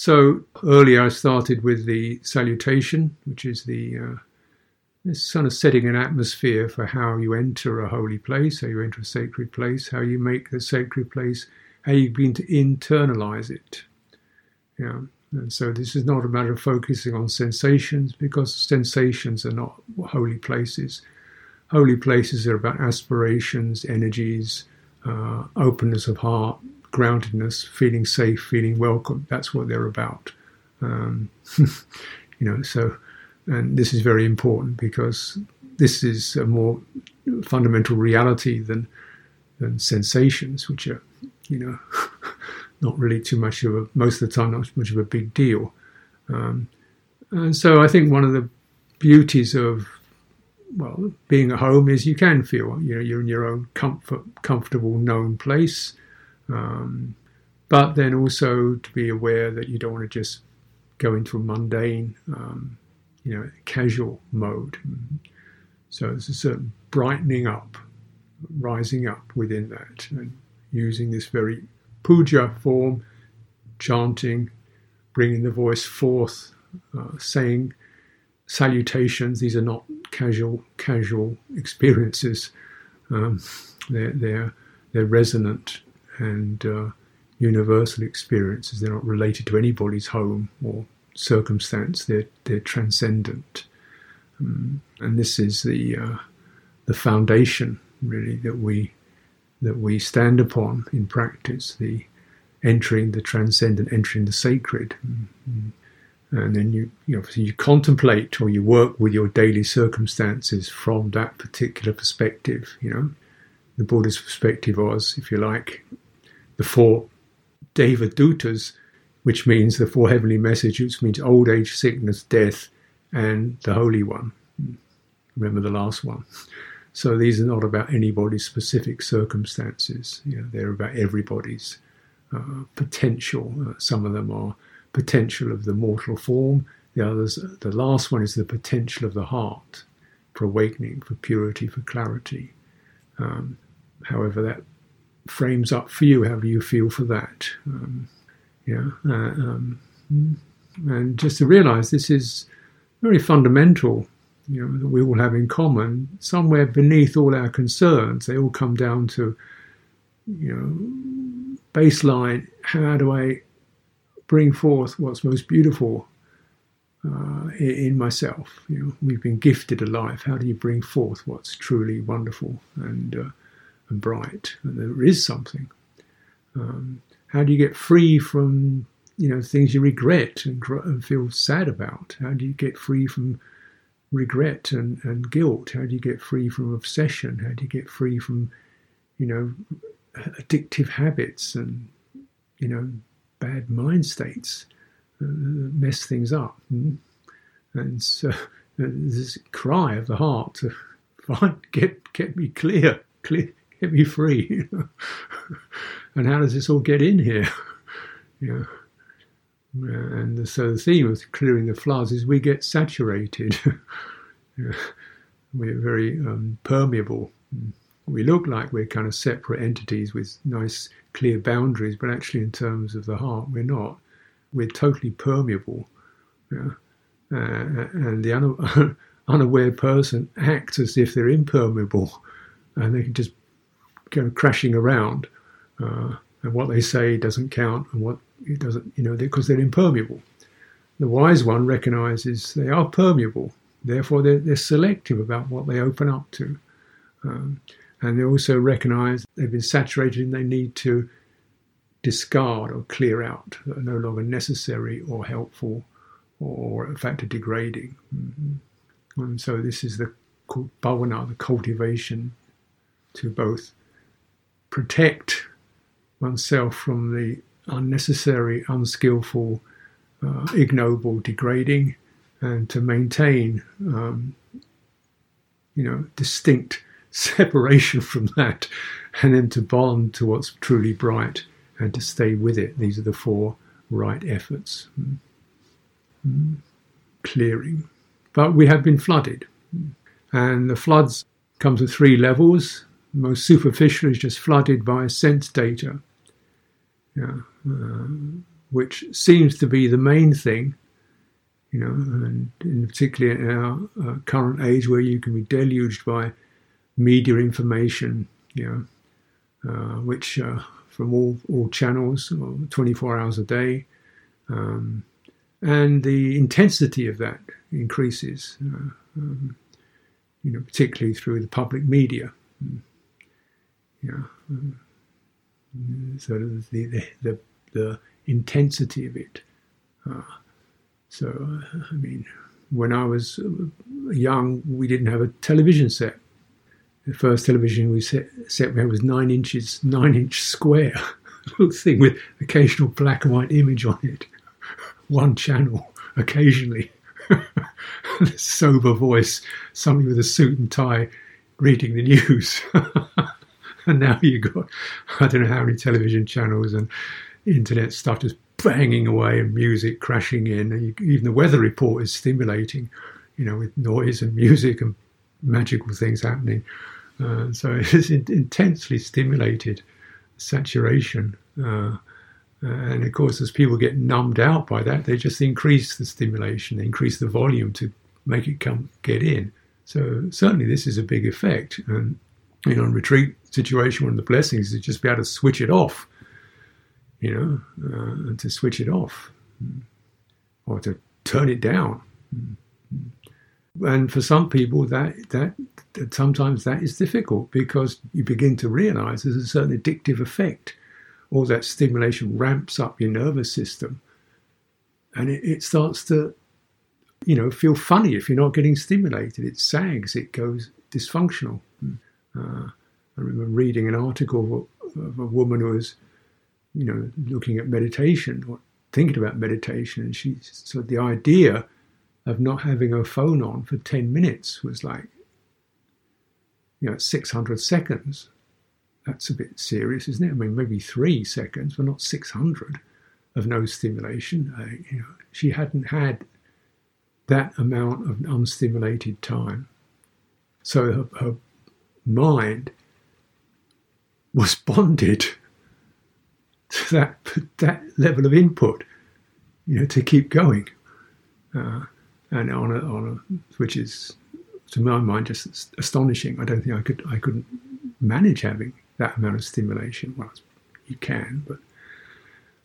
So earlier I started with the salutation, which is the uh, it's kind of setting an atmosphere for how you enter a holy place, how you enter a sacred place, how you make the sacred place, how you begin to internalize it. Yeah. And so this is not a matter of focusing on sensations because sensations are not holy places. Holy places are about aspirations, energies, uh, openness of heart, groundedness, feeling safe, feeling welcome. That's what they're about. Um, you know, so, and this is very important because this is a more fundamental reality than than sensations, which are, you know, not really too much of a most of the time not much of a big deal. Um, and so I think one of the beauties of well being at home is you can feel you know you're in your own comfort comfortable known place um, but then also to be aware that you don't want to just go into a mundane, um, you know, casual mode. So there's a certain brightening up, rising up within that, and using this very puja form, chanting, bringing the voice forth, uh, saying salutations. These are not casual casual experiences. Um, they're they're they're resonant and uh, universal experiences. They're not related to anybody's home or circumstance. They're they're transcendent, um, and this is the uh, the foundation really that we that we stand upon in practice. The entering the transcendent, entering the sacred. Mm-hmm. And then you, you know, you contemplate or you work with your daily circumstances from that particular perspective. You know, the Buddha's perspective was, if you like, the four Deva Dutas, which means the four heavenly messages, which means old age, sickness, death, and the Holy One. Remember the last one. So these are not about anybody's specific circumstances. You know, they're about everybody's uh, potential. Uh, some of them are potential of the mortal form. The others, the last one is the potential of the heart for awakening, for purity, for clarity. Um, however, that frames up for you, however you feel for that. Um, yeah, uh, um, and just to realize this is very fundamental, you know, that we all have in common. Somewhere beneath all our concerns, they all come down to, you know, baseline. How do I bring forth what's most beautiful uh, in myself. You know, we've been gifted a life. How do you bring forth what's truly wonderful and uh, and bright, and there is something. Um, how do you get free from you know things you regret and, and, feel sad about? How do you get free from regret and, and guilt? How do you get free from obsession? How do you get free from you know addictive habits and you know bad mind states uh, mess things up? Mm? And so this cry of the heart to find get get me clear, clear get me free. and how does this all get in here? know? And so the theme of clearing the floods is we get saturated. we're very um, permeable. We look like we're kind of separate entities with nice, clear boundaries, but actually, in terms of the heart, we're not. We're totally permeable. Yeah? Uh, and the un- unaware person acts as if they're impermeable and they can just kind of crashing around, uh, and what they say doesn't count, and what it doesn't, you know, because they're impermeable. The wise one recognizes they are permeable, therefore they're, they're selective about what they open up to, um, and they also recognize they've been saturated and they need to discard or clear out that are no longer necessary or helpful, or in fact are degrading. Mm-hmm. And so this is the bhavana, the cultivation to both protect oneself from the unnecessary, unskillful, uh, ignoble degrading, and to maintain, um, you know, distinct separation from that, and then to bond to what's truly bright and to stay with it. These are the four right efforts. Mm. Clearing. But we have been flooded, and the floods come to three levels most superficial is just flooded by sense data. Yeah, uh, which seems to be the main thing, you know, and in particularly in our uh, current age where you can be deluged by media information, you know, uh, which uh, from all, all channels, 24 hours a day, um, and the intensity of that increases, uh, um, you know, particularly through the public media. Yeah. So the, the, the, the intensity of it. Uh, so, uh, I mean, when I was uh, young, we didn't have a television set. The first television we set, set we had was nine inches, nine inch square, little thing with occasional black and white image on it, one channel occasionally. sober voice, somebody with a suit and tie reading the news. and now you've got I don't know how many television channels and internet stuff just banging away and music crashing in. And you, even the weather report is stimulating, you know, with noise and music and magical things happening. Uh, so it's in, intensely stimulated saturation. Uh, and of course, as people get numbed out by that, they just increase the stimulation, they increase the volume to make it come get in. So certainly, this is a big effect. And you know, in retreat situation, one of the blessings is just be able to switch it off, you know, uh, and to switch it off or to turn it down. And for some people, that, that, that sometimes that is difficult because you begin to realize there's a certain addictive effect. All that stimulation ramps up your nervous system, and it, it starts to, you know, feel funny if you're not getting stimulated. It sags, it goes dysfunctional. Uh, I remember reading an article of a woman who was, you know, looking at meditation or thinking about meditation, and she said the idea of not having her phone on for 10 minutes was like, you know, 600 seconds. That's a bit serious, isn't it? I mean, maybe three seconds, but not 600 of no stimulation. Uh, you know, she hadn't had that amount of unstimulated time. So her, her mind was bonded to that that level of input, you know, to keep going, uh, and on a, on a, which is to my mind just astonishing. I don't think I could I couldn't manage having that amount of stimulation. Well, you can, but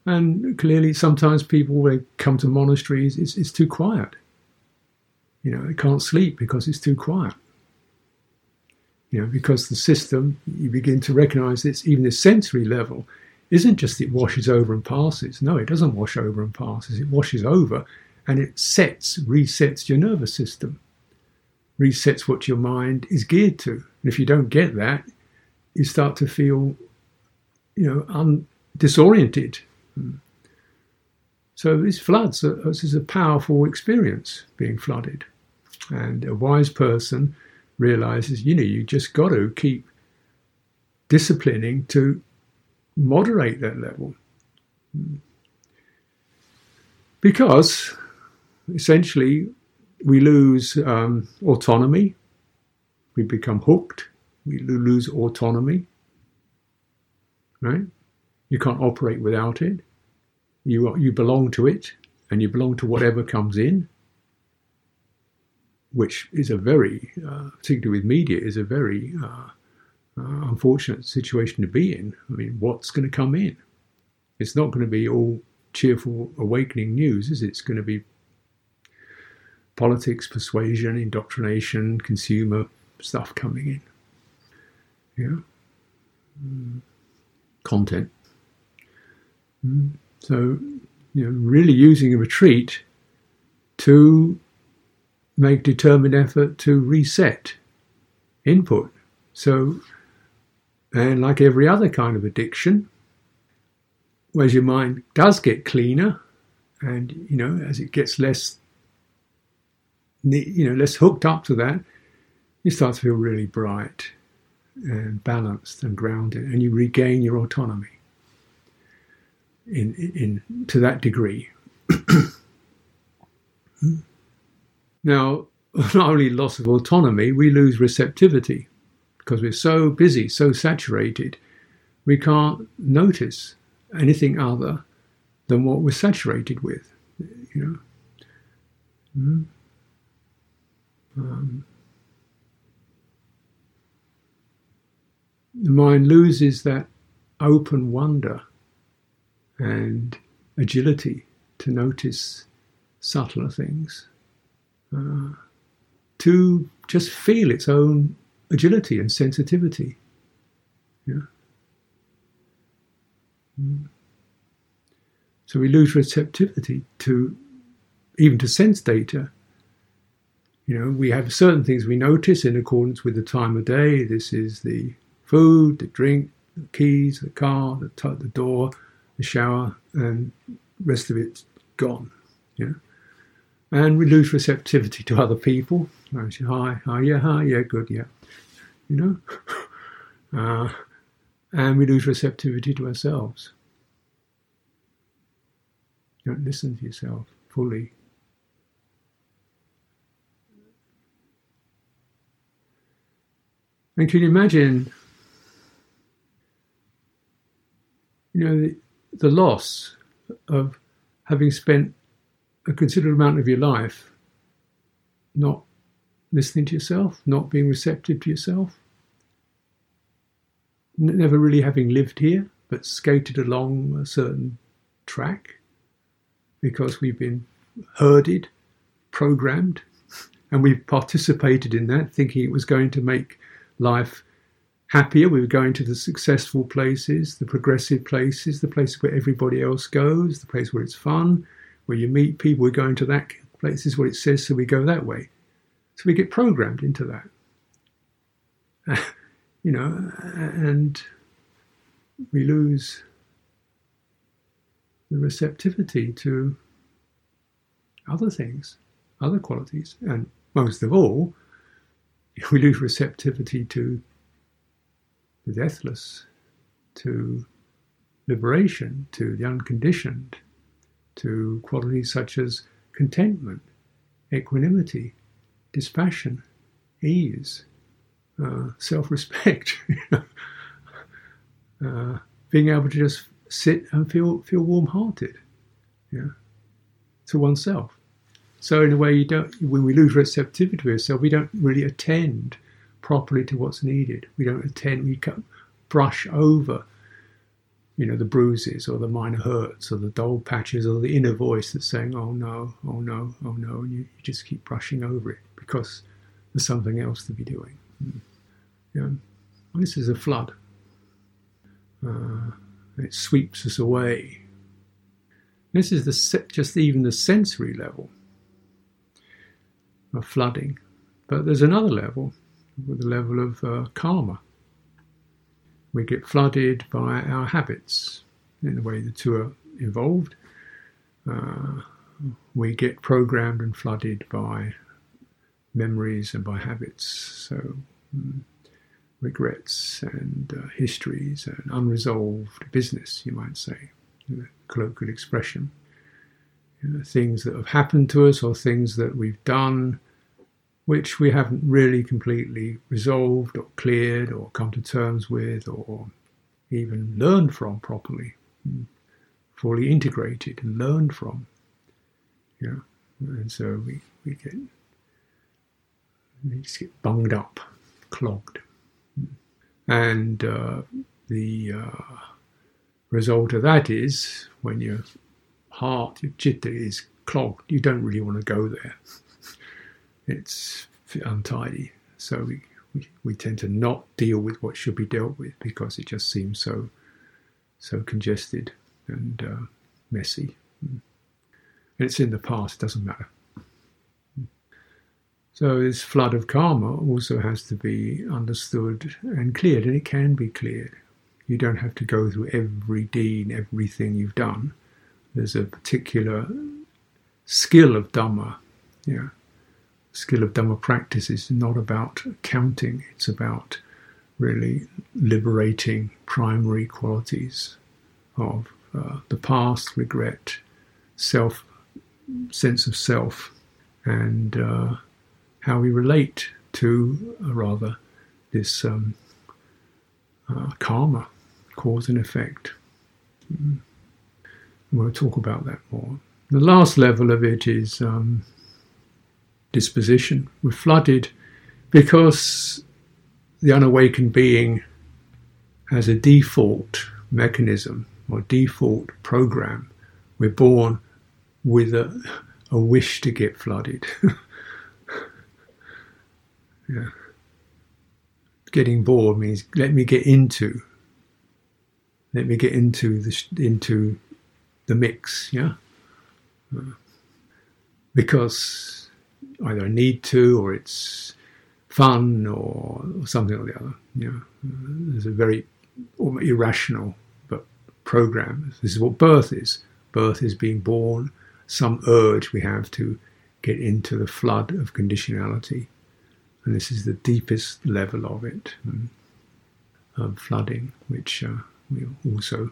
and clearly sometimes people they come to monasteries, it's, it's too quiet. You know, they can't sleep because it's too quiet you know, because the system, you begin to recognize it's even the sensory level isn't just it washes over and passes. No, it doesn't wash over and passes. It washes over and it sets, resets your nervous system, resets what your mind is geared to. And if you don't get that, you start to feel, you know, un- disoriented. Hmm. So these floods, uh, this is a powerful experience being flooded. And a wise person realizes, you know, you just got to keep disciplining to moderate that level. Because essentially we lose um, autonomy, we become hooked, we lose autonomy, right? You can't operate without it. You, you belong to it, and you belong to whatever comes in which is a very, uh, particularly with media, is a very uh, uh, unfortunate situation to be in. I mean, what's going to come in? It's not going to be all cheerful, awakening news, is it? It's going to be politics, persuasion, indoctrination, consumer stuff coming in. Yeah. Mm. Content. Mm. So, you know, really using a retreat to make determined effort to reset input. So, and like every other kind of addiction, whereas your mind does get cleaner, and you know, as it gets less, you know, less hooked up to that, you start to feel really bright and balanced and grounded, and you regain your autonomy in in to that degree. Hmm. Now, not only loss of autonomy, we lose receptivity because we're so busy, so saturated, we can't notice anything other than what we're saturated with. You know. Mm. Um, the mind loses that open wonder and agility to notice subtler things, to just feel its own agility and sensitivity. Yeah. Mm. So we lose receptivity to even to sense data. You know, we have certain things we notice in accordance with the time of day. This is the food, the drink, the keys, the car, the, t- the door, the shower, and rest of it's gone. Yeah. And we lose receptivity to other people. I say, Hi, hi, yeah, hi, yeah, good, yeah. You know? Uh, and we lose receptivity to ourselves. You don't listen to yourself fully. And can you imagine, you know, the, the loss of having spent a considerable amount of your life not listening to yourself, not being receptive to yourself, never really having lived here, but skated along a certain track because we've been herded, programmed, and we've participated in that, thinking it was going to make life happier. We were going to the successful places, the progressive places, the places where everybody else goes, the place where it's fun, where you meet people. We're going to that place is what it says, so we go that way. So we get programmed into that, you know, and we lose the receptivity to other things, other qualities, and most of all, we lose receptivity to the deathless, to liberation, to the unconditioned, to qualities such as contentment, equanimity, dispassion, ease, uh, self respect, uh, being able to just sit and feel, feel warm hearted yeah, to oneself. So in a way, you don't. When we lose receptivity to ourselves, we don't really attend properly to what's needed. We don't attend. We brush over, you know, the bruises or the minor hurts or the dull patches or the inner voice that's saying, "Oh no, oh no, oh no," and you, you just keep brushing over it because there's something else to be doing. Mm. Yeah. this is a flood. Uh, it sweeps us away. This is the just even the sensory level of flooding. But there's another level, the level of uh, karma. We get flooded by our habits in the way the two are involved. Uh, we get programmed and flooded by memories and by habits. So, um, regrets and uh, histories and unresolved business, you might say, in a colloquial expression you know, things that have happened to us or things that we've done which we haven't really completely resolved or cleared or come to terms with or even learned from properly, hmm. fully integrated and learned from. Yeah, and so we, we get we just get bunged up, clogged, hmm. and uh, the uh, result of that is when your heart, your chitta is clogged, you don't really want to go there. It's untidy. So we, we, we tend to not deal with what should be dealt with because it just seems so so congested and uh, messy. And it's in the past, it doesn't matter. So this flood of karma also has to be understood and cleared, and it can be cleared. You don't have to go through every deed, everything you've done there's a particular skill of Dhamma. Yeah. Skill of Dhamma practice is not about counting, it's about really liberating primary qualities of uh, the past, regret, self, sense of self, and uh, how we relate to, uh, rather, this um, uh, karma, cause and effect. Mm. We'll talk about that more. The last level of it is um, disposition. We're flooded because the unawakened being has a default mechanism or default program. We're born with a, a wish to get flooded. yeah. Getting bored means let me get into. Let me get into the into the mix. Yeah. Uh, because either I need to or it's fun or, or something or the other. You know, there's a very irrational but program. This is what birth is. Birth is being born, some urge we have to get into the flood of conditionality. And this is the deepest level of it, um, of flooding, which uh, we'll also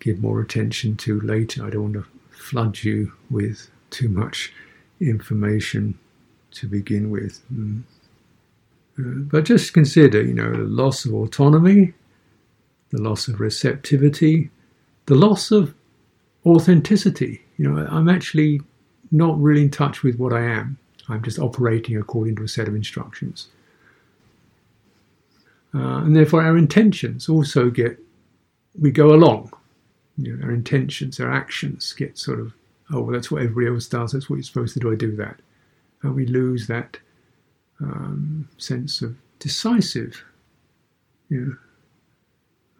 give more attention to later. I don't want to flood you with too much information to begin with. Mm. Uh, but just consider, you know, the loss of autonomy, the loss of receptivity, the loss of authenticity. You know, I'm actually not really in touch with what I am. I'm just operating according to a set of instructions. Uh, and therefore, our intentions also get, we go along. You know, our intentions, our actions get sort of, oh, well, that's what everybody else does. That's what you're supposed to do. I do that. And we lose that um, sense of decisive, you know,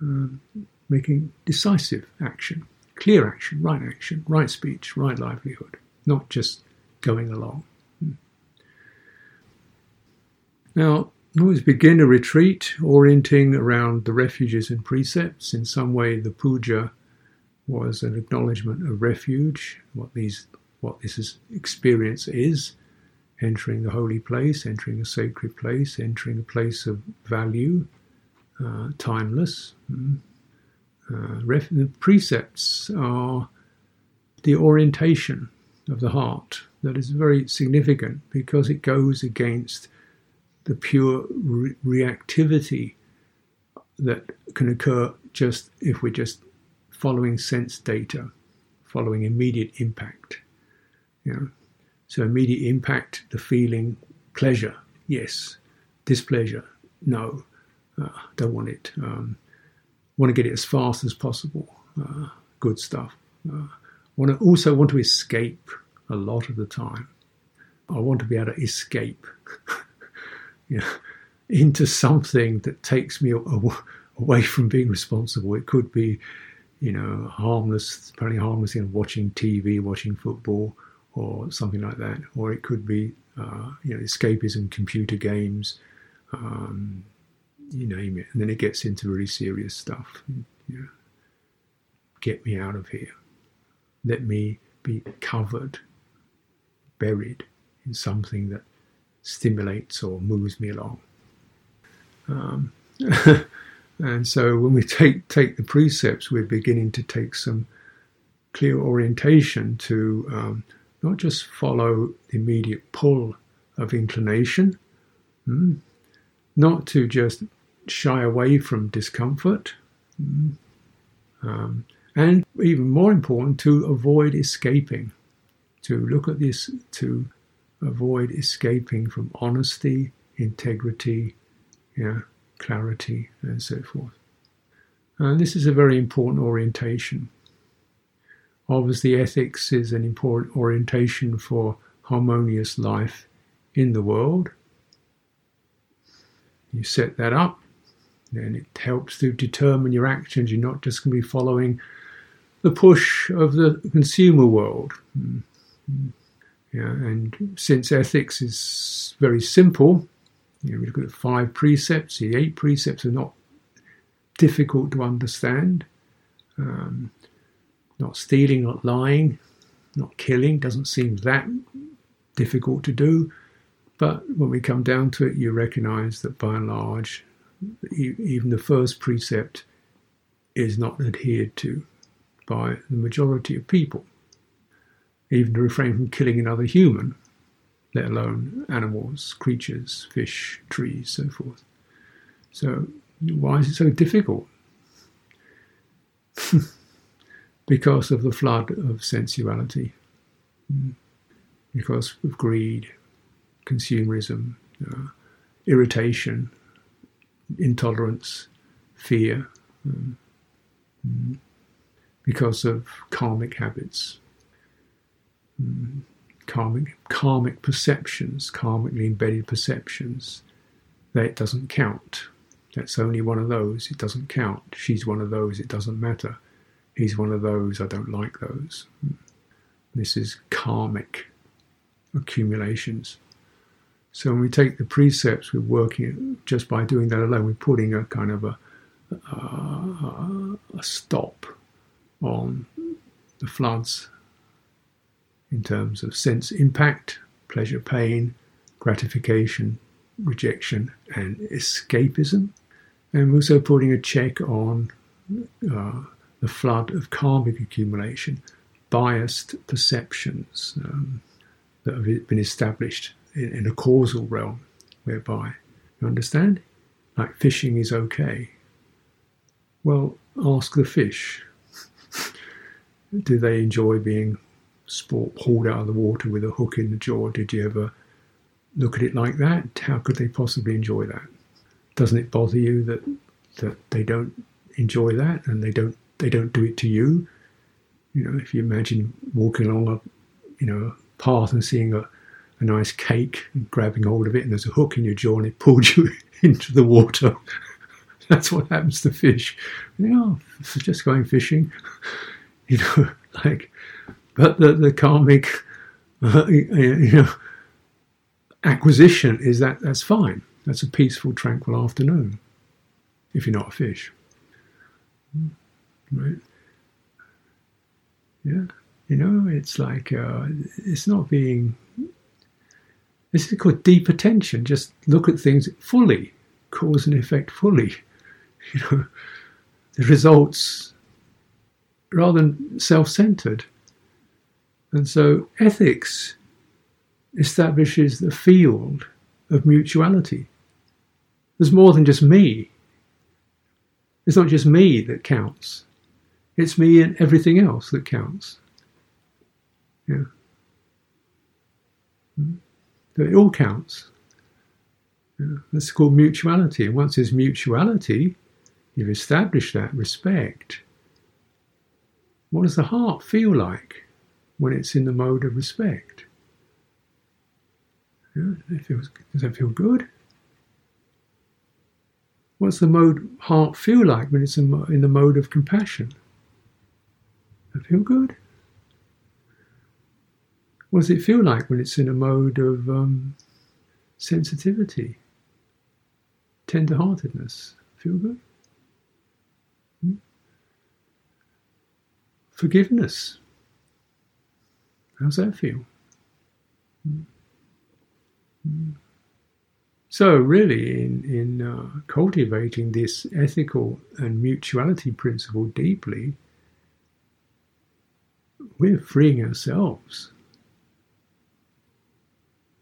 um, making decisive action, clear action, right action, right speech, right livelihood, not just going along. Hmm. Now, always begin a retreat orienting around the refuges and precepts. In some way, the puja was an acknowledgement of refuge, what these, what this is, experience is, entering the holy place, entering a sacred place, entering a place of value, uh, timeless. Mm. Uh, ref- the precepts are the orientation of the heart that is very significant because it goes against the pure re- reactivity that can occur just if we're just following sense data, following immediate impact. You know, so immediate impact, the feeling, pleasure, yes. Displeasure, no. Uh, don't want it. Um, want to get it as fast as possible. Uh, good stuff. Uh, want to also want to escape a lot of the time. I want to be able to escape you know, into something that takes me away from being responsible. It could be, you know, harmless, apparently harmless, you know, watching TV, watching football, or something like that. Or it could be, uh, you know, escapism, computer games, um, you name it. And then it gets into really serious stuff. You know, get me out of here. Let me be covered, buried in something that stimulates or moves me along. Um, and so when we take take the precepts, we're beginning to take some clear orientation to um, not just follow the immediate pull of inclination, mm, not to just shy away from discomfort, mm, um, and even more important, to avoid escaping, to look at this, to avoid escaping from honesty, integrity, yeah, clarity, and so forth. And this is a very important orientation. Obviously, ethics is an important orientation for harmonious life in the world. You set that up, then it helps to determine your actions. You're not just going to be following the push of the consumer world. Mm-hmm. Yeah, and since ethics is very simple, you know, we look at the five precepts. The eight precepts are not difficult to understand. Um, not stealing, not lying, not killing doesn't seem that difficult to do. But when we come down to it, you recognize that by and large, even the first precept is not adhered to by the majority of people. Even to refrain from killing another human, let alone animals, creatures, fish, trees, so forth. So, why is it so difficult? because of the flood of sensuality, mm. because of greed, consumerism, uh, irritation, intolerance, fear, um, mm. because of karmic habits, mm. Karmic, karmic perceptions, karmically embedded perceptions. That doesn't count. That's only one of those. It doesn't count. She's one of those. It doesn't matter. He's one of those. I don't like those. Hmm. This is karmic accumulations. So when we take the precepts, we're working just by doing that alone. We're putting a kind of a, a stop on the floods in terms of sense impact, pleasure, pain, gratification, rejection, and escapism. And we're also putting a check on uh, the flood of karmic accumulation, biased perceptions um, that have been established in, in a causal realm, whereby, you understand? Like fishing is okay. Well, ask the fish. Do they enjoy being sport, hauled out of the water with a hook in the jaw? Did you ever look at it like that? How could they possibly enjoy that? Doesn't it bother you that that they don't enjoy that and they don't they don't do it to you? You know, if you imagine walking along a you know path and seeing a, a nice cake and grabbing hold of it and there's a hook in your jaw and it pulls you into the water. That's what happens to fish. You know, just going fishing. You know, like, but the, the karmic, uh, you know, acquisition is that that's fine. That's a peaceful, tranquil afternoon if you're not a fish. Right? Yeah. You know, it's like, uh, it's not being, this is called deep attention. Just look at things fully, cause and effect fully. You know, the results rather than self centered. And so ethics establishes the field of mutuality. There's more than just me. It's not just me that counts. It's me and everything else that counts. Yeah. Hmm? So it all counts. Yeah. That's called mutuality. And once there's mutuality, you've established that respect. What does the heart feel like when it's in the mode of respect? Yeah, feels, does that feel good? What's the mode heart feel like when it's in, in the mode of compassion? Does feel good? What does it feel like when it's in a mode of um, sensitivity, tender-heartedness? Feel good? Hmm? Forgiveness. How's that feel? So, really, in, in uh, cultivating this ethical and mutuality principle deeply, we're freeing ourselves.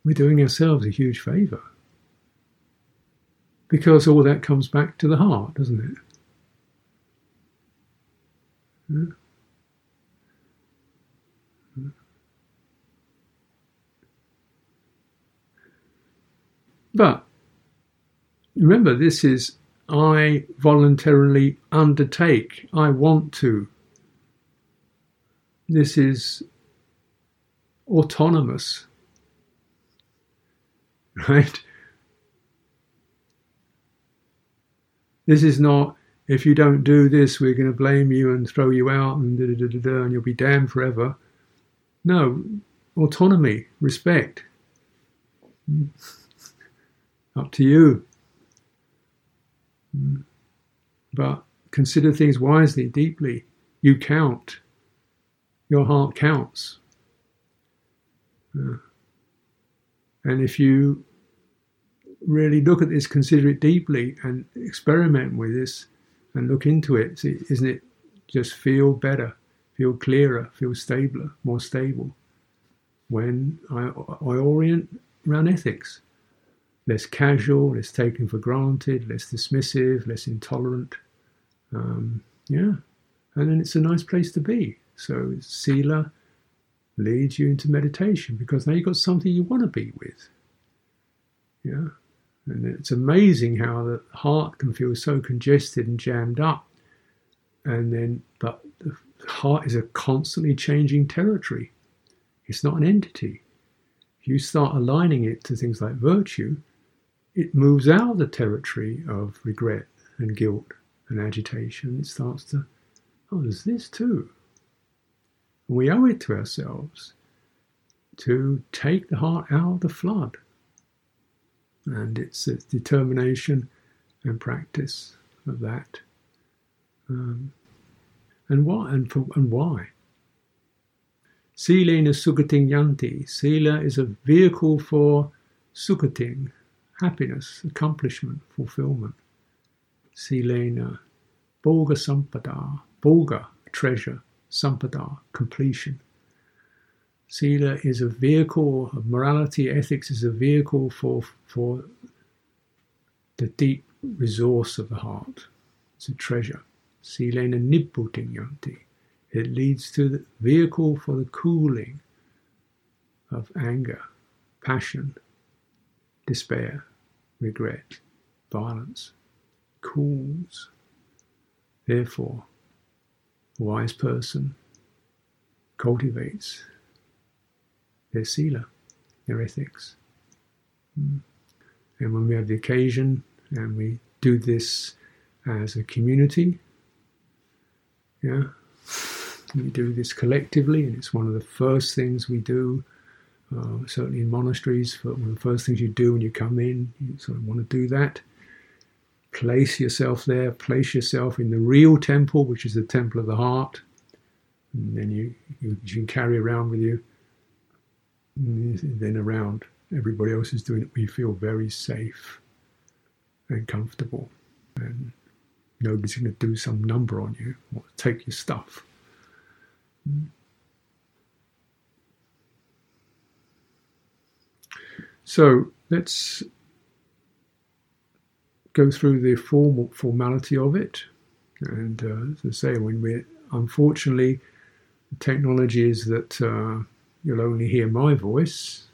We're doing ourselves a huge favour. Because all that comes back to the heart, doesn't it? Yeah. But remember, this is I voluntarily undertake, I want to. This is autonomous, right? This is not, if you don't do this, we're going to blame you and throw you out and da da da da, and you'll be damned forever. No, autonomy, respect. Up to you. But consider things wisely, deeply. You count. Your heart counts. Uh, and if you really look at this, consider it deeply, and experiment with this and look into it, see, isn't it just feel better, feel clearer, feel stabler, more stable when I, I orient around ethics? Less casual, less taken for granted, less dismissive, less intolerant. Um, yeah, and then it's a nice place to be. So sila leads you into meditation because now you've got something you want to be with. Yeah. And it's amazing how the heart can feel so congested and jammed up. And then, but the heart is a constantly changing territory. It's not an entity. If you start aligning it to things like virtue, it moves out of the territory of regret and guilt and agitation. It starts to, oh, there's this too. We owe it to ourselves to take the heart out of the flood. And it's a determination and practice of that. Um, and why? And, for, and why? Silena sugating yanti. Sila is a vehicle for sugating, happiness, accomplishment, fulfillment. Silena, Bhoga Sampada, Bhoga, treasure, Sampada, completion. Sila is a vehicle of morality, ethics is a vehicle for, for the deep resource of the heart. It's a treasure. Silena Nibbuting Yanti. It leads to the vehicle for the cooling of anger, passion, despair, regret, violence. Cools. Therefore, a wise person cultivates their sila, their ethics. Hmm. And when we have the occasion and we do this as a community, yeah, we do this collectively, and it's one of the first things we do. Uh, certainly in monasteries, one of the first things you do when you come in, you sort of want to do that. Place yourself there, place yourself in the real temple, which is the temple of the heart. And then you, you, you can carry around with you. Then around, everybody else is doing it. We feel very safe and comfortable. And nobody's going to do some number on you or take your stuff. So let's go through the formal formality of it. And uh, as I say, when we unfortunately, the technology is that uh, you'll only hear my voice,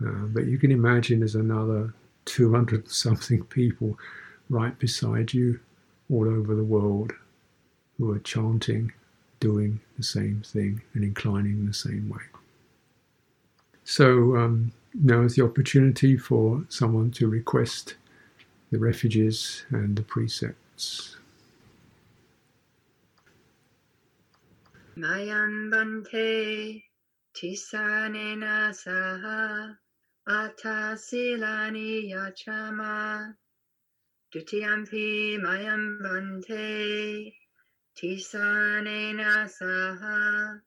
uh, but you can imagine there's another 200 something people right beside you all over the world who are chanting, doing the same thing, and inclining the same way. So um, now is the opportunity for someone to request the refuges and the precepts. Bhante Tisanena Saha Atasilani Yachama Dutiyampi Mayam Bhante Tisanena Saha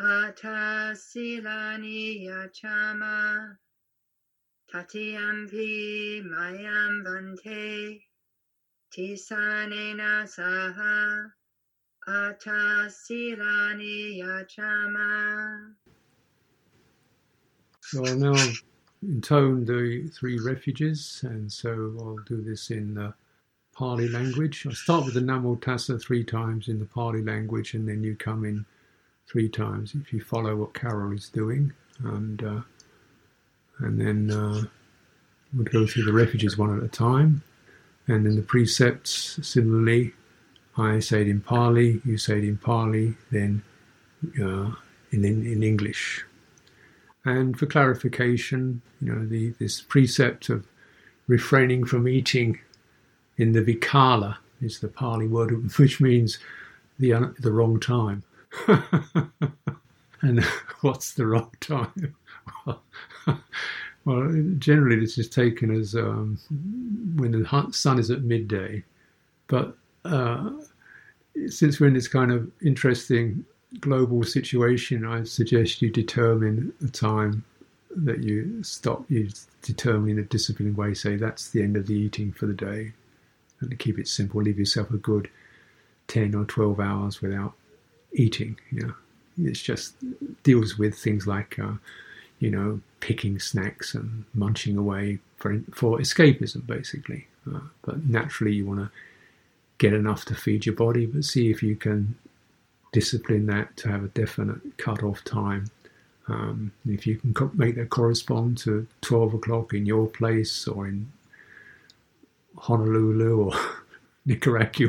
Atasilani Yachama Tatiyampi Mayam Bhante Tisanena Saha Atasilani Yachama. So I'll now intone the three refuges, and so I'll do this in the Pali language. I'll start with the Namo Tassa three times in the Pali language, and then you come in three times if you follow what Carol is doing. And uh, and then uh, we'd go through the refuges one at a time. And then the precepts, similarly, I say it in Pali, you say it in Pali, then uh, in, in, in English. And for clarification, you know, the, this precept of refraining from eating in the vikala is the Pali word, which means the, the wrong time. and what's the wrong time? well, generally this is taken as um, when the sun is at midday, but uh, since we're in this kind of interesting global situation, I suggest you determine a time that you stop. You determine in a disciplined way. Say that's the end of the eating for the day, and to keep it simple, leave yourself a good ten or twelve hours without eating. You know, it's just deals with things like. Uh, you know, picking snacks and munching away for for escapism, basically. Uh, but naturally, you want to get enough to feed your body, but see if you can discipline that to have a definite cut-off time. Um, if you can co- make that correspond to 12 o'clock in your place or in Honolulu or Nicaragua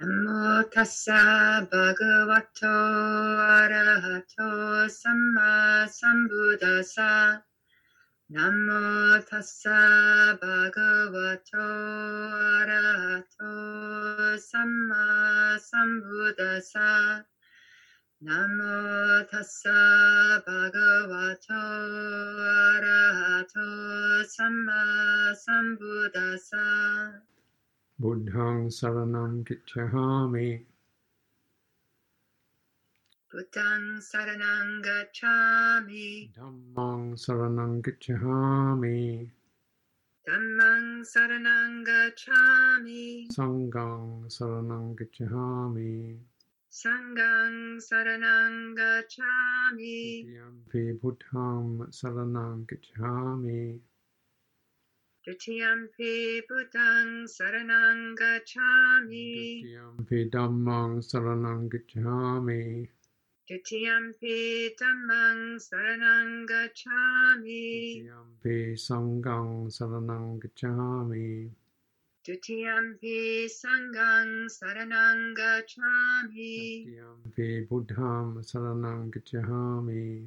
나모 타사 바그와토 아라하토 삼마 삼부다사 나모 타사 바그와토 아라하토 삼마 삼부다사 나모 타사 바그와토 아라하토 삼마 삼부다사 Buddhang saranam gacchami Buddhang saranang gacchami. Dhammang saranam gacchami Dhammang saranang gacchami. Sanghang saranam gacchami Sanghang saranang gacchami. Dutiyampi buddham saranam gacchami Dutiyampi Buddhang saranang gacchami. Dutiyampi dhammang saranam gacchami. Dutiyampi Dhammang saranang gacchami. Dutiyampi sanghang saranam gacchami. Dutiyampi Sanghang saranang gacchami. Dutiyampi buddham gacchami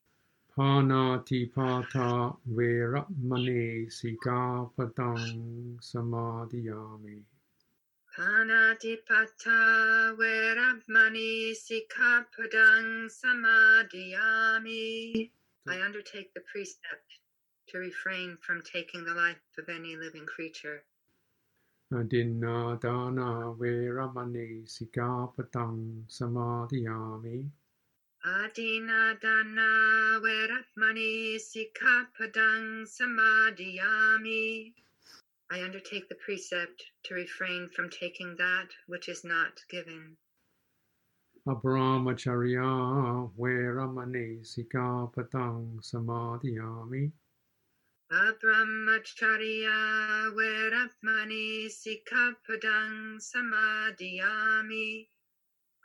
saranam gacchami Tatiyampi Dhammang saranang gacchami Dutiyampi sanghang saranam gacchami Tatiyampi Sanghang saranang gacchami Chisalagamanang nititang Amabante Panati pata veramani sikapadang samadhiyami Panatipata Veramani Sikapadang Samadhiyami. I undertake the precept to refrain from taking the life of any living creature. Adinna dana veramani sikapadang samadhiyami Adina Dana Veramani Sikapadang Samadhiyami. I undertake the precept to refrain from taking that which is not given. Abramacharya veramani sikapadang samadhiyami Abrahmacharya Veramani Sikapadang Samadhiyami.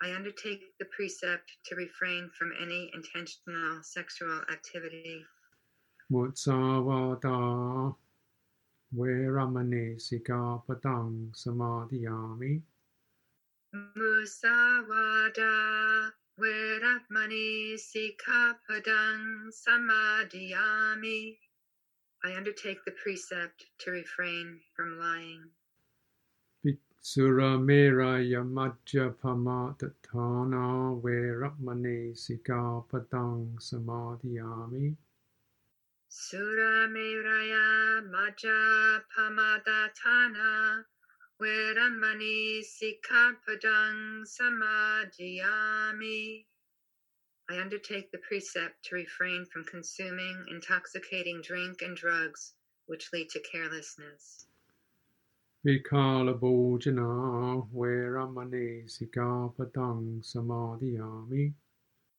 I undertake the precept to refrain from any intentional sexual activity. Mutsavada veramani sikapadang samadhiyami Musawada Veramani Sikapadang Samadhiyami. I undertake the precept to refrain from lying. Sura mera yamajja pamatatana veramani sikapadang samadhiyami Sura Meraya Maja Pamadatana Veramani Sikapadang Samadhiyami. I undertake the precept to refrain from consuming intoxicating drink and drugs which lead to carelessness. Vikala bhojana veramani sikapadang samadhiyami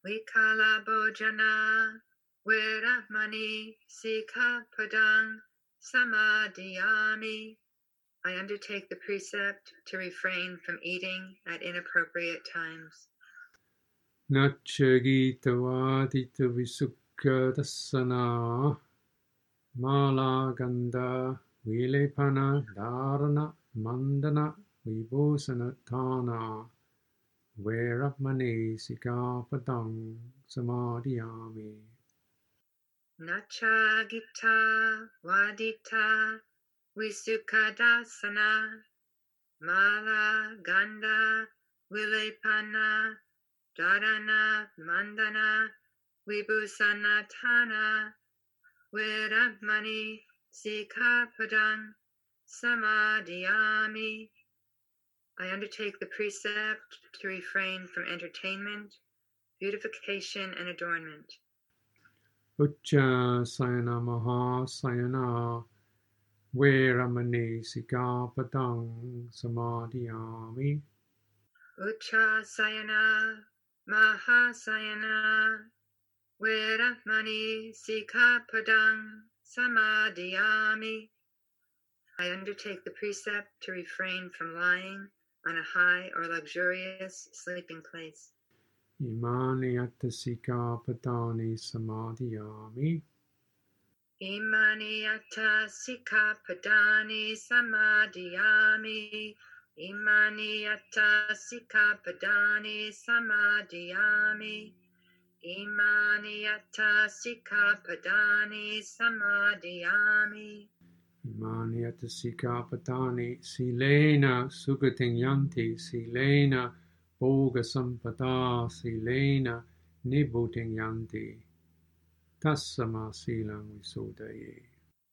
Vikala Bhojana Veramani Sikapadang Samadhiyami. I undertake the precept to refrain from eating at inappropriate times. Nachagitavadita visukha dasana vilepana dharana mandana Vibhusanatana Veramani Sikapadang Samadhiyami Nacha Gita Wadita Visukadasana Mala Ganda Vilepana Dharana Mandana Vibhusanatana Veramani Sikapadang Samadhiyami. I undertake the precept to refrain from entertainment, beautification, and adornment. Ucca Sayana Maha Sayana Veramani Sikapadang Samadhiyami. Ucca Sayana Mahasayana Veramani Sikapadang Samadhiyami. I undertake the precept to refrain from lying on a high or luxurious sleeping place. Imani Attasika Padani Samadhiyami. Imani atta sika padani samadhiyami. Imani atta sika padani samadhiyami. Imani atta sika padani samadhiyami. Imani Attasika Padani Silena Sugating Yanti Silena Bhoga Sampada Silena Nibbutting Yanti Tassama Silang Visodaye.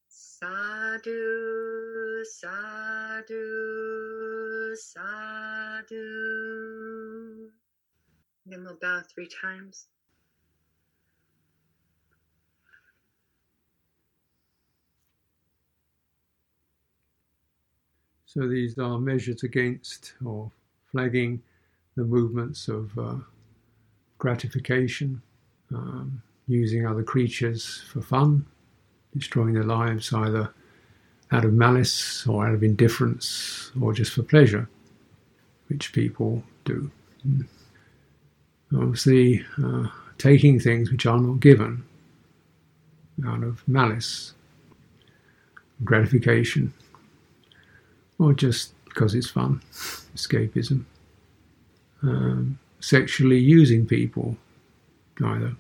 Sadhu, sadhu, sadhu. Then we'll bow three times. So these are measures against or flagging the movements of uh, gratification, um, using other creatures for fun, destroying their lives either out of malice or out of indifference or just for pleasure, which people do. Obviously, uh, taking things which are not given out of malice, gratification, or just because it's fun, escapism. Um, sexually using people, either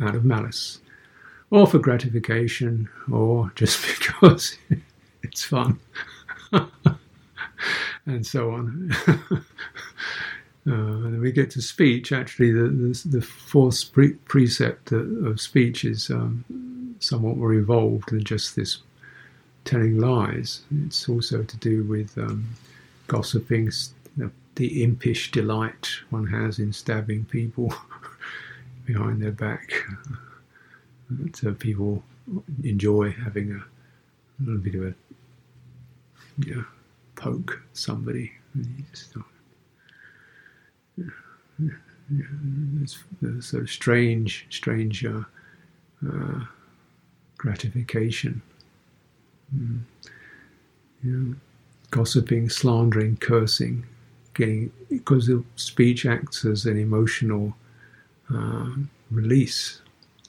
out of malice, or for gratification, or just because it's fun, and so on. Uh, and we get to speech. Actually, the the, the fourth pre- precept of speech is um, somewhat more evolved than just this telling lies. It's also to do with um, gossiping, the, the, impish delight one has in stabbing people behind their back. So people enjoy having a, a little bit of a you know, poke somebody. It's, it's a strange, strange uh, uh, gratification. Mm. Gossiping, slandering, cursing, getting because speech acts as an emotional uh, release.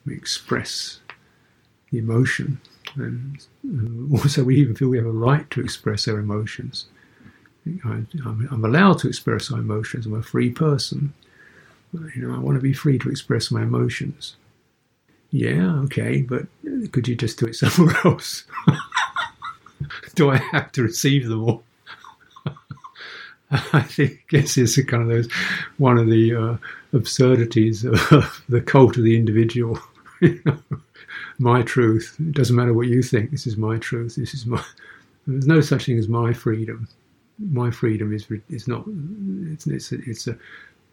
We express the emotion, and also we even feel we have a right to express our emotions. I, am allowed to express my emotions. I'm a free person. You know, I want to be free to express my emotions. Yeah, okay, but could you just do it somewhere else? Do I have to receive them all? I think guess it's kind of those one of the uh, absurdities of the cult of the individual. my truth. It doesn't matter what you think. This is my truth. This is my. There's no such thing as my freedom. My freedom is is not. It's it's a, it's a.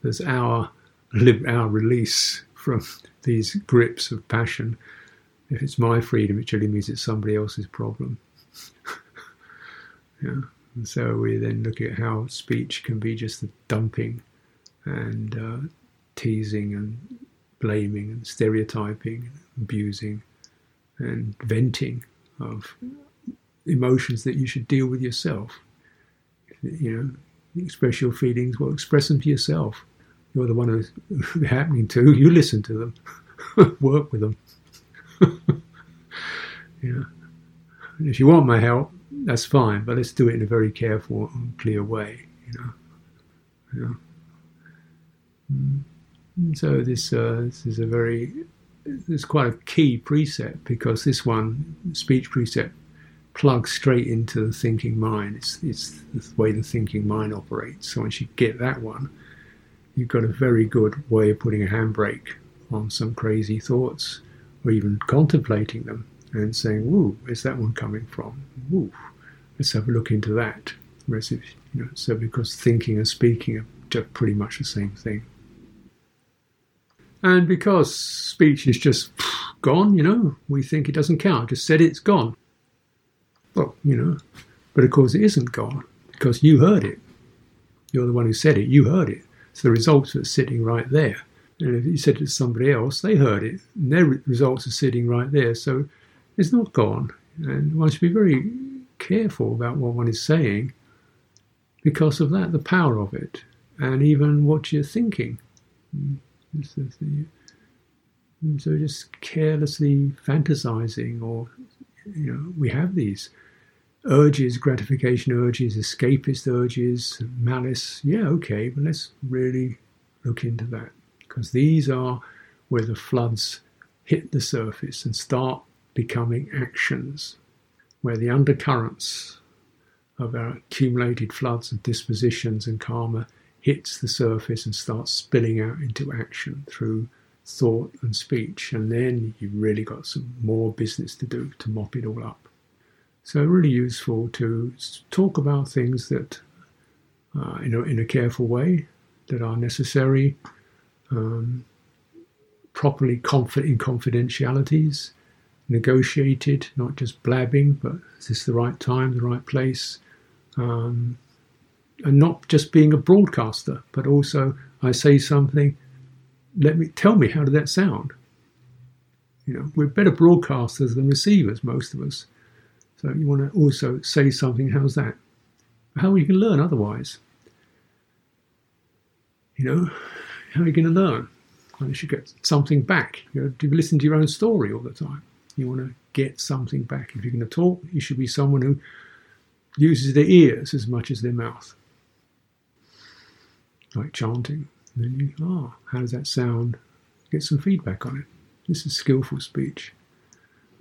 There's our our release from these grips of passion. If it's my freedom, it generally means it's somebody else's problem. Yeah. And so we then look at how speech can be just the dumping and uh, teasing and blaming and stereotyping, abusing and venting of emotions that you should deal with yourself. You know, express your feelings, well, express them to yourself. You're the one who's happening to. You listen to them, work with them. yeah. And if you want my help, that's fine, but let's do it in a very careful and clear way, you know. Mm. So this uh, this is a very it's quite a key precept because this one speech precept plugs straight into the thinking mind. It's it's the way the thinking mind operates. So once you get that one, you've got a very good way of putting a handbrake on some crazy thoughts or even contemplating them and saying, "Woo, where's that one coming from? Woo, let's have a look into that." Whereas, if, you know, so because thinking and speaking are just pretty much the same thing, and because speech is just gone, you know, we think it doesn't count. Just said it, it's gone. Well, you know, but of course it isn't gone because you heard it. You're the one who said it. You heard it. So the results are sitting right there. And if you said it to somebody else, they heard it. And their results are sitting right there. So it's not gone. And one should be very careful about what one is saying because of that, the power of it, and even what you're thinking. Mm. Mm, so just carelessly fantasizing, or, you know, we have these urges, gratification urges, escapist urges, malice. Yeah, okay, but let's really look into that because these are where the floods hit the surface and start becoming actions, where the undercurrents of our accumulated floods of dispositions and karma hits the surface and starts spilling out into action through thought and speech. And then you've really got some more business to do to mop it all up. So, really useful to talk about things that, uh, in, a, in a careful way, that are necessary, um, properly confident in confidentialities, negotiated, not just blabbing, but is this the right time, the right place? Um, and not just being a broadcaster, but also I say something, let me tell me how did that sound? You know, we're better broadcasters than receivers, most of us. So you want to also say something, how's that? How you to learn otherwise? You know, how are you going to learn? Well, you get something back. You know, do you listen to your own story all the time? You want to get something back. If you're going to talk, you should be someone who uses their ears as much as their mouth. Like chanting. And then you, ah, how does that sound? Get some feedback on it. This is skillful speech.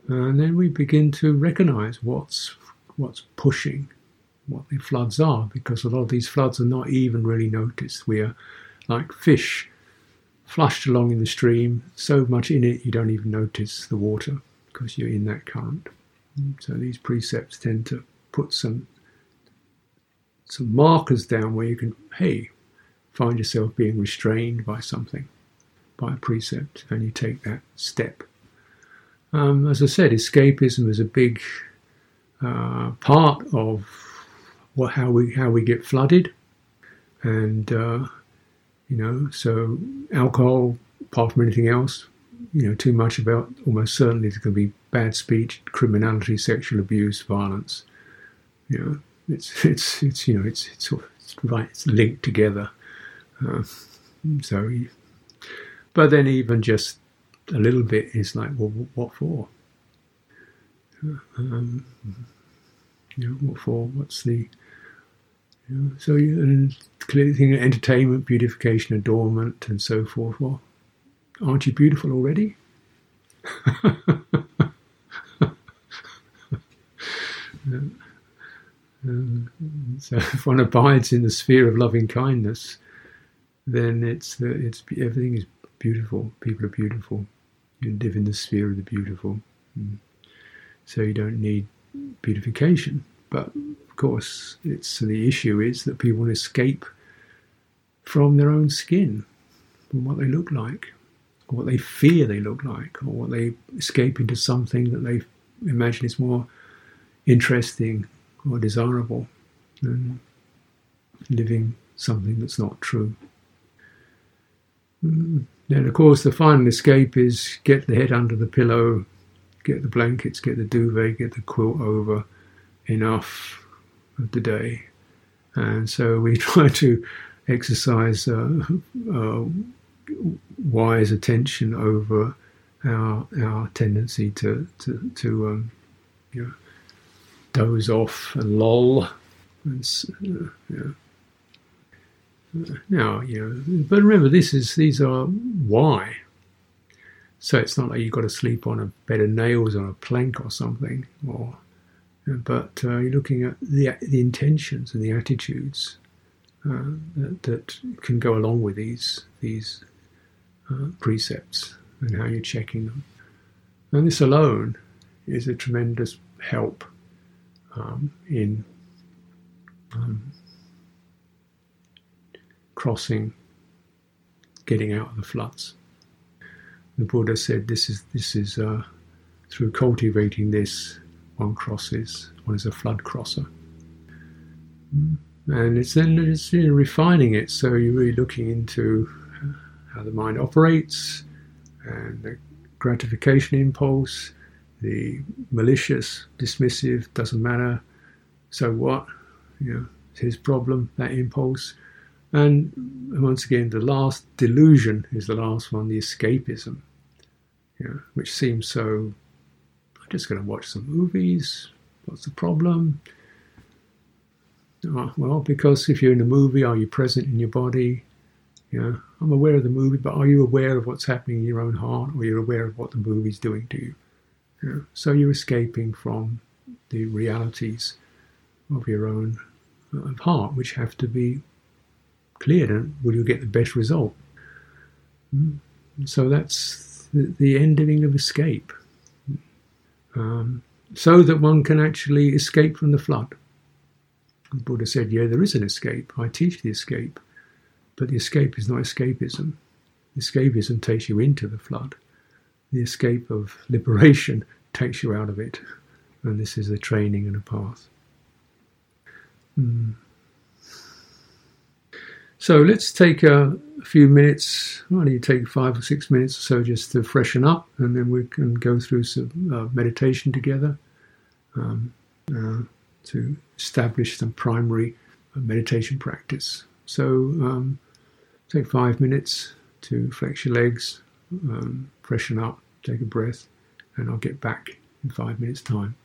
And then we begin to recognize what's what's pushing, what the floods are, because a lot of these floods are not even really noticed. We are like fish flushed along in the stream, so much in it you don't even notice the water because you're in that current. So these precepts tend to put some some markers down where you can, hey, find yourself being restrained by something, by a precept, and you take that step. Um, as I said, escapism is a big uh, part of what, how we how we get flooded, and uh, you know, so alcohol, apart from anything else, you know, too much about almost certainly there's going to be bad speech, criminality, sexual abuse, violence. You know, it's it's it's you know it's it's, it's right it's linked together. Uh, so, but then even just a little bit is like, well, what for? Um, you know, what for? What's the? You know, so you, and clearly entertainment, beautification, adornment, and so forth. Well, aren't you beautiful already? So if one abides in the sphere of loving kindness, then it's the, it's everything is beautiful. People are beautiful. You live in the sphere of the beautiful. Mm. So you don't need beautification. But of course, it's the issue is that people escape from their own skin, from what they look like, what they fear they look like, or what they escape into something that they imagine is more interesting or desirable than living something that's not true. Mm. Then, of course, the final escape is get the head under the pillow, get the blankets, get the duvet, get the quilt over. Enough of the day. And so we try to exercise uh, uh, wise attention over our our tendency to to to um, you know, doze off and loll. And, uh. Now, you know, but remember, this is these are why. So it's not like you've got to sleep on a bed of nails on a plank or something, or but uh, you're looking at the the intentions and the attitudes uh, that, that, can go along with these these uh, precepts and how you're checking them. And this alone is a tremendous help um, in um, crossing, getting out of the floods. The Buddha said, "This is this is uh, through cultivating this, one crosses. One is a flood crosser." And it's then it's, you know, refining it, so you're really looking into how the mind operates and the gratification impulse, the malicious, dismissive, doesn't matter, so what? You know, it's his problem, that impulse. And once again, the last delusion is the last one, the escapism, you know, which seems so. I'm just going to watch some movies. What's the problem? Oh, well, because if you're in a movie, are you present in your body? Yeah, I'm aware of the movie, but are you aware of what's happening in your own heart, or you're aware of what the movie's doing to you? Yeah, so you're escaping from the realities of your own uh, heart, which have to be cleared, and will you get the best result? Mm. So that's the, the ending of escape, um, so that one can actually escape from the flood. The Buddha said, "Yeah, there is an escape. I teach the escape." But the escape is not escapism. Escapism takes you into the flood. The escape of liberation takes you out of it. And this is a training and a path. Mm. So let's take a, few minutes. Don't you take five or six minutes or so just to freshen up, and then we can go through some uh, meditation together um, uh, to establish some primary meditation practice. So um, take five minutes to flex your legs, um, freshen up, take a breath, and I'll get back in five minutes' time.